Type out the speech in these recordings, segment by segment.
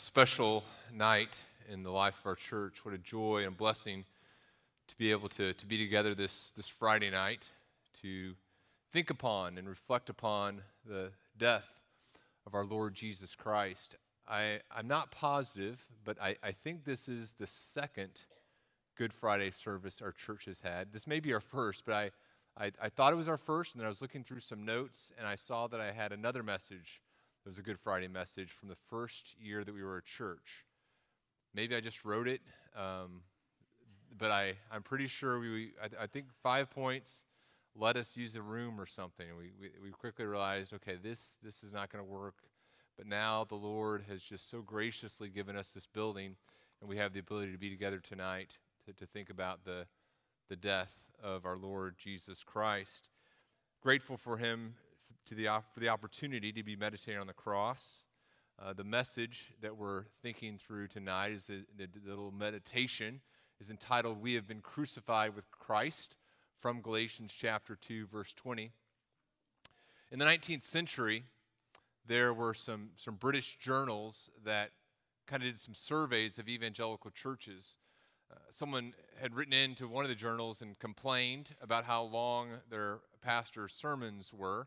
special night in the life of our church. What a joy and blessing to be able to, to be together this, this Friday night to think upon and reflect upon the death of our Lord Jesus Christ. I, I'm not positive, but I, I think this is the second Good Friday service our church has had. This may be our first, but I, I, I thought it was our first, and then I was looking through some notes, and I saw that I had another message it was a Good Friday message from the first year that we were a church. Maybe I just wrote it, um, but I, I'm pretty sure we, I, I, think five points, let us use a room or something. And we, we, we quickly realized, okay, this, this is not going to work. But now the Lord has just so graciously given us this building, and we have the ability to be together tonight to, to think about the, the death of our Lord Jesus Christ. Grateful for him to the, for the opportunity to be meditating on the cross. Uh, the message that we're thinking through tonight is a, the, the little meditation is entitled "We have been crucified with Christ" from Galatians chapter two, verse twenty. In the 19th century, there were some some British journals that kind of did some surveys of evangelical churches. Uh, someone had written into one of the journals and complained about how long their pastor's sermons were.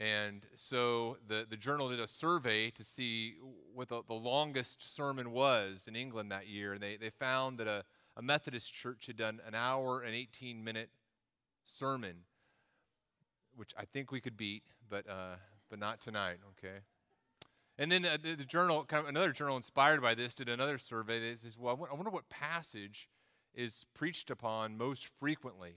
And so the, the journal did a survey to see what the, the longest sermon was in England that year. And they, they found that a, a Methodist church had done an hour and 18 minute sermon, which I think we could beat, but, uh, but not tonight, okay? And then uh, the, the, journal, kind of another journal inspired by this, did another survey that says, well, I wonder what passage is preached upon most frequently.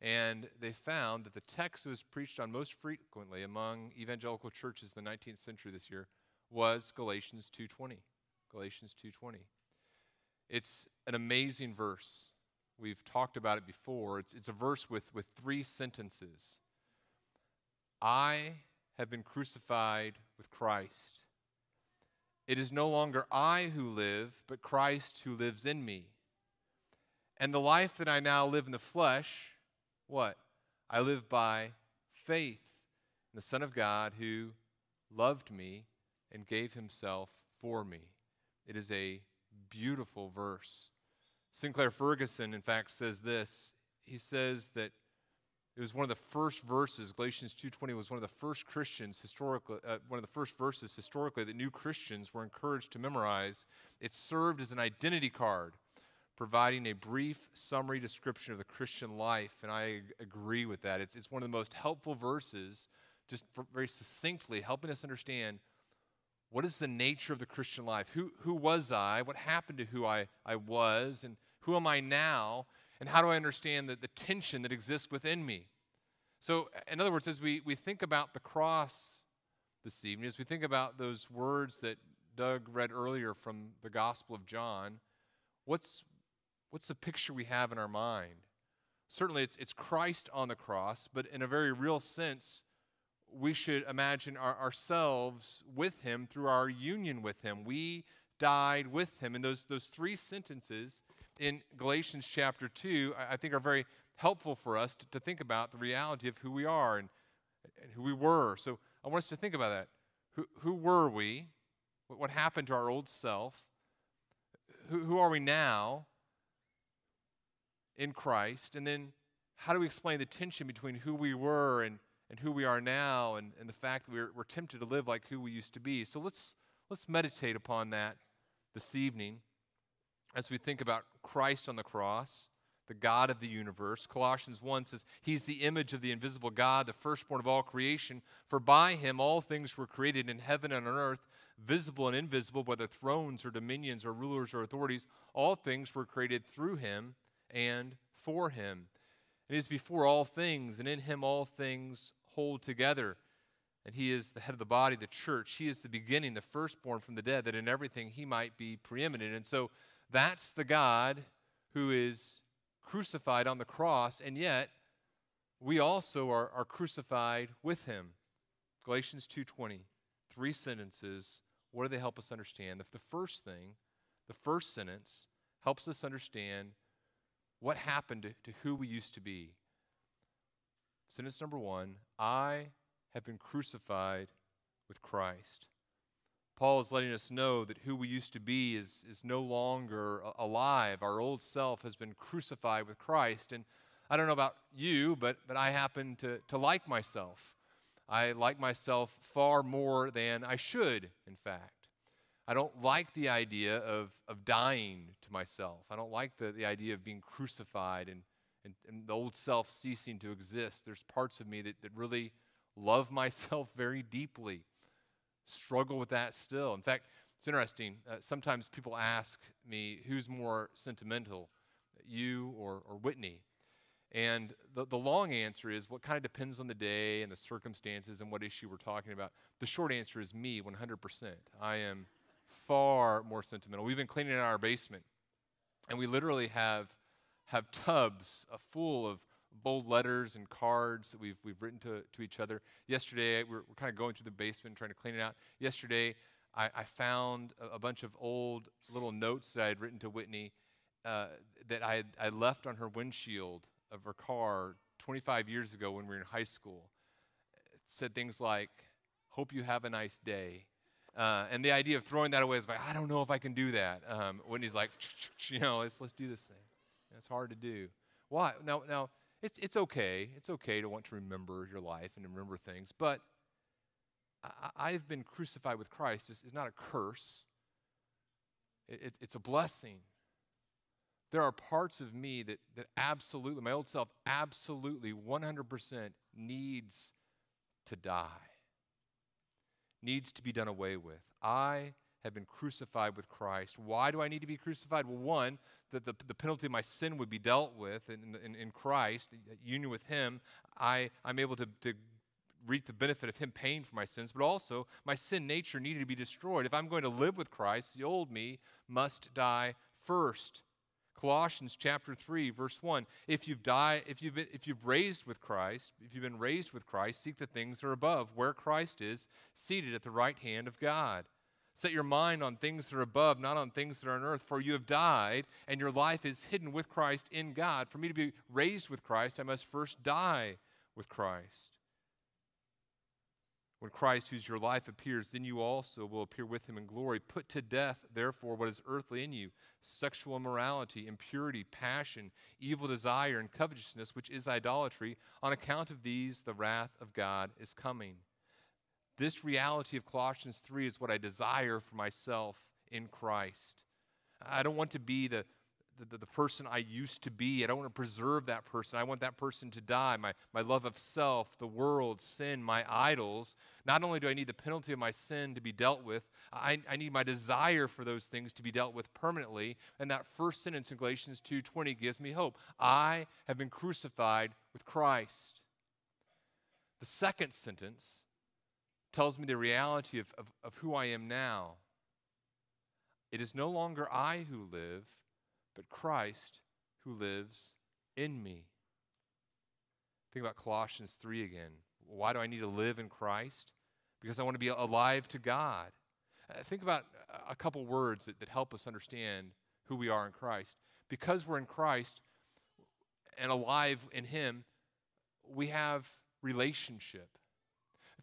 And they found that the text that was preached on most frequently among evangelical churches in the 19th century this year was Galatians 2:20. Galatians 2:20. It's an amazing verse. We've talked about it before. It's, it's a verse with, with three sentences. I have been crucified with Christ. It is no longer I who live, but Christ who lives in me. And the life that I now live in the flesh, what? I live by faith in the Son of God who loved me and gave himself for me. It is a beautiful verse. Sinclair Ferguson, in fact, says this. He says that it was one of the first verses. Galatians 2:20 was one of the first Christians historically, uh, one of the first verses historically that new Christians were encouraged to memorize. It served as an identity card providing a brief summary description of the Christian life, and I agree with that. It's, it's one of the most helpful verses, just very succinctly helping us understand what is the nature of the Christian life? Who, who was I? What happened to who I, I was? And who am I now? And how do I understand the, the tension that exists within me? So, in other words, as we, we think about the cross this evening, as we think about those words that Doug read earlier from the Gospel of John, what's, What's the picture we have in our mind? Certainly, it's, it's Christ on the cross, but in a very real sense, we should imagine our, ourselves with him through our union with him. We died with him. And those, those three sentences in Galatians chapter 2, I, I think, are very helpful for us to, to, think about the reality of who we are and, and, who we were. So I want us to think about that. Who, who were we? What, what happened to our old self? Who, who are we now? In Christ? And then how do we explain the tension between who we were and, and who we are now and, and the fact that we're, we're tempted to live like who we used to be? So let's, let's meditate upon that this evening as we think about Christ on the cross, the God of the universe. Colossians 1 says, He's the image of the invisible God, the firstborn of all creation. For by him all things were created in heaven and on earth, visible and invisible, whether thrones or dominions or rulers or authorities. All things were created through him and for him. He is before all things, and in him all things hold together. And he is the head of the body, the church. He is the beginning, the firstborn from the dead, that in everything he might be preeminent. And so that's the God who is crucified on the cross, and yet we also are, are crucified with him. Galatians 2:20, three sentences. What do they help us understand? The first thing, the first sentence helps us understand what happened to, who we used to be? Sentence number one I have been crucified with Christ. Paul is letting us know that who we used to be is, is no longer alive. Our old self has been crucified with Christ. And I don't know about you, but, but I happen to, to like myself. I like myself far more than I should, in fact. I don't like the idea of, of dying to myself. I don't like the, the idea of being crucified and, and, and the old self ceasing to exist. There's parts of me that, that really love myself very deeply struggle with that still. In fact, it's interesting. Uh, sometimes people ask me, who's more sentimental, you or, or Whitney? And the, the long answer is what kind of depends on the day and the circumstances and what issue we're talking about. The short answer is me, 100%. I am far more sentimental. We've been cleaning out our basement, and we literally have, have tubs full of bold letters and cards that we've, we've written to, to each other. Yesterday, we're, we're kind of going through the basement trying to clean it out. Yesterday, I, I found a, a, bunch of old little notes that I had written to Whitney uh, that I had, I left on her windshield of her car 25 years ago when we were in high school. It said things like, Hope you have a nice day. Uh, and the idea of throwing that away is like, I don't know if I can do that. Um, Whitney's like, you know, let's, let's do this thing. it's hard to do. Why? Now, now, it's, it's okay. It's okay to want to remember your life and remember things, but I, have been crucified with Christ is, is not a curse, it, it, it's a blessing. There are parts of me that, that absolutely, my old self absolutely 100% needs to die, needs to be done away with. I have been crucified with Christ. Why do I need to be crucified? Well, one, that the, the penalty of my sin would be dealt with in, in, in Christ, union with Him. I, I'm able to, to reap the benefit of Him paying for my sins, but also my sin nature needed to be destroyed. If I'm going to live with Christ, the old me must die first. Colossians chapter 3 verse 1 if you've died if you've been, if you've raised with Christ if you've been raised with Christ seek the things that are above where Christ is seated at the right hand of God Set your mind on things that are above, not on things that are on earth, for you have died, and your life is hidden with Christ in God. For me to be raised with Christ, I must first die with Christ. When Christ, who's your life, appears, then you also will appear with him in glory. Put to death, therefore, what is earthly in you sexual immorality, impurity, passion, evil desire, and covetousness, which is idolatry. On account of these, the wrath of God is coming. This reality of Colossians 3 is what I desire for myself in Christ. I don't want to be the, the, the, person I used to be. I don't want to preserve that person. I want that person to die. My, my love of self, the world, sin, my idols. Not only do I need the penalty of my sin to be dealt with, I, I need my desire for those things to be dealt with permanently. And that first sentence in Galatians 2.20 gives me hope. I have been crucified with Christ. The second sentence tells me the reality of, of, of who I am now. It is no longer I who live, but Christ who lives in me. Think about Colossians 3 again. Why do I need to live in Christ? Because I want to be alive to God. Uh, think about a couple words that, that help us understand who we are in Christ. Because we're in Christ and alive in Him, we have relationship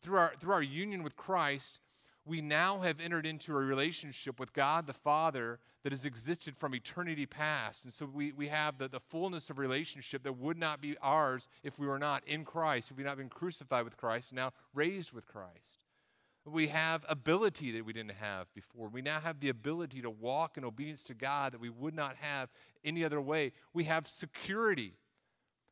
through our, through our union with Christ, we now have entered into a relationship with God the Father that has existed from eternity past. And so we, we have the, the fullness of relationship that would not be ours if we were not in Christ, if we had not been crucified with Christ, now raised with Christ. We have ability that we didn't have before. We now have the ability to walk in obedience to God that we would not have any other way. We have security.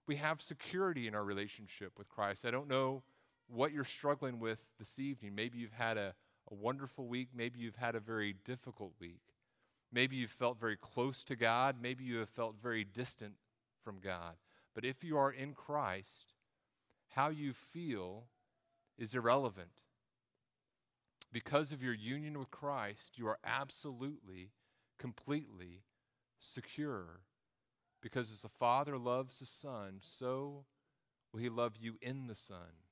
We have security in our relationship with Christ. I don't know what you're struggling with this evening. Maybe you've had a, a wonderful week. Maybe you've had a very difficult week. Maybe you've felt very close to God. Maybe you have felt very distant from God. But if you are in Christ, how you feel is irrelevant. Because of your union with Christ, you are absolutely, completely secure. Because as the Father loves the Son, so will He love you in the Son.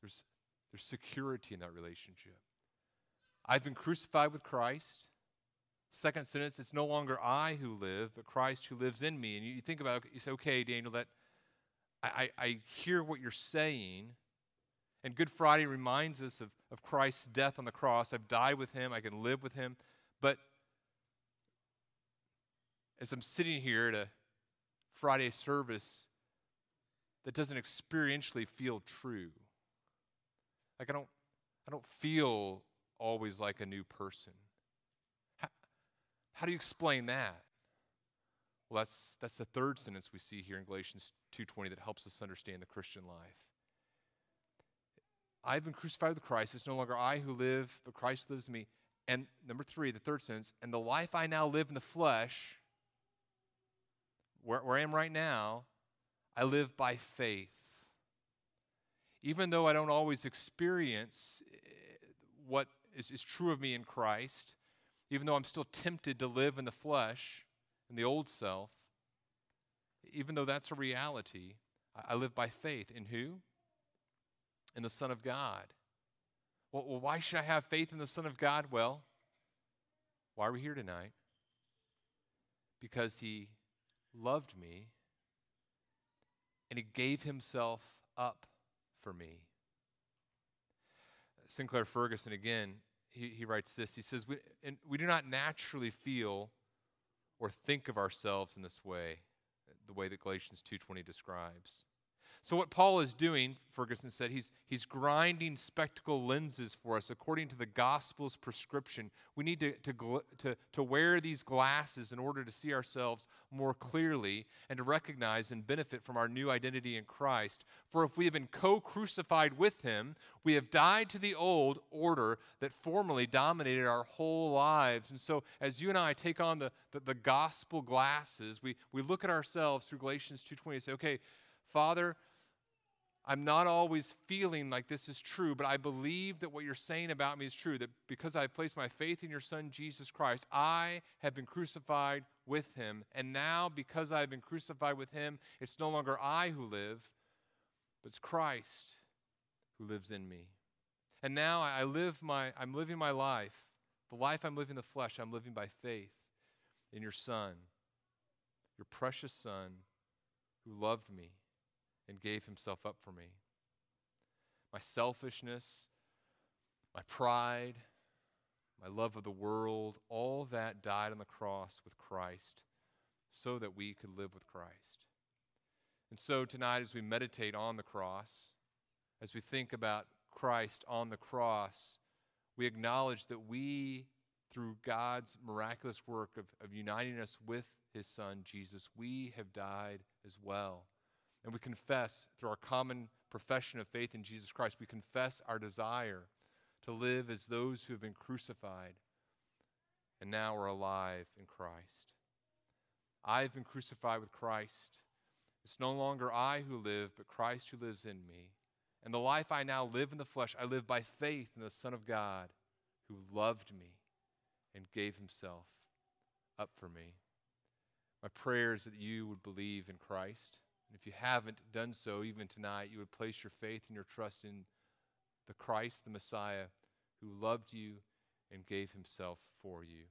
There's, there's security in that relationship. I've been crucified with Christ. Second sentence, it's no longer I who live, but Christ who lives in me. And you, think about it, you say, okay, Daniel, that I, I, I hear what you're saying, And Good Friday reminds us of, of Christ's death on the cross. I've died with him, I can live with him. But as I'm sitting here at a Friday service, that doesn't experientially feel true. Like I don't, I don't feel always like a new person. How, how do you explain that? Well, that's, that's the third sentence we see here in Galatians 2.20 that helps us understand the Christian life. I've been crucified with Christ. It's no longer I who live, but Christ lives in me. And number three, the third sentence, and the life I now live in the flesh, where, where I am right now, I live by faith. Even though I don't always experience eh, what is, is true of me in Christ, even though I'm still tempted to live in the flesh, in the old self, even though that's a reality, I, I live by faith. In who? In the Son of God. Well, well, why should I have faith in the Son of God? Well, why are we here tonight? Because He loved me and He gave Himself up for me. Sinclair Ferguson, again, he, he writes this. He says, we, and we do not naturally feel or think of ourselves in this way, the way that Galatians 2.20 describes. So, what Paul is doing, Ferguson said, he's, he's grinding spectacle lenses for us according to the gospel's prescription. We need to, to, to, to wear these glasses in order to see ourselves more clearly and to recognize and benefit from our new identity in Christ. For if we have been co crucified with him, we have died to the old order that formerly dominated our whole lives. And so, as you and I take on the, the, the gospel glasses, we, we look at ourselves through Galatians 2.20 and say, okay, Father, I'm not always feeling like this is true, but I believe that what you're saying about me is true. That because I've placed my faith in your Son, Jesus Christ, I have been crucified with him. And now, because I've been crucified with him, it's no longer I who live, but it's Christ who lives in me. And now I live my, I'm living my life. The life I'm living in the flesh, I'm living by faith in your Son, your precious Son who loved me and gave himself up for me. My selfishness, my pride, my love of the world, all that died on the cross with Christ so that we could live with Christ. And so tonight, as we meditate on the cross, as we think about Christ on the cross, we acknowledge that we, through God's miraculous work of, of uniting us with his Son, Jesus, we have died as well. And we confess through our common profession of faith in Jesus Christ, we confess our desire to live as those who have been crucified and now are alive in Christ. I have been crucified with Christ. It's no longer I who live, but Christ who lives in me. And the life I now live in the flesh, I live by faith in the Son of God who loved me and gave himself up for me. My prayer is that you would believe in Christ and if you haven't done so, even tonight, you would place your faith and your trust in the Christ, the Messiah, who loved you and gave himself for you.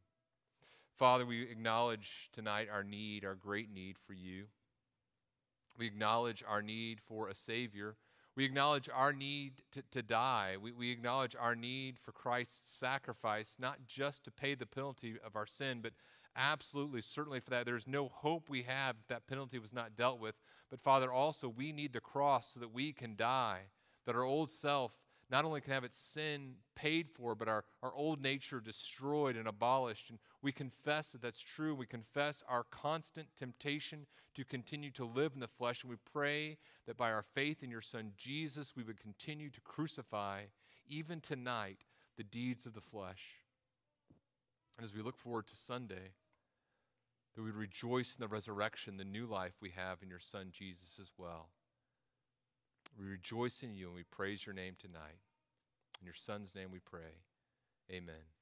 Father, we acknowledge tonight our need, our great need for you. We acknowledge our need for a Savior. We acknowledge our need to, to die. We, we acknowledge our need for Christ's sacrifice, not just to pay the penalty of our sin, but absolutely, certainly for that. There's no hope we have if that penalty was not dealt with. But Father, also, we need the cross so that we can die, that our old self not only can have its sin paid for, but our, our old nature destroyed and abolished. And we confess that that's true. We confess our constant temptation to continue to live in the flesh. And we pray that by our faith in your Son Jesus, we would continue to crucify, even tonight, the deeds of the flesh. And as we look forward to Sunday, that we rejoice in the resurrection, the new life we have in your Son Jesus as well. We rejoice in you and we praise your name tonight. In your Son's name we pray. Amen.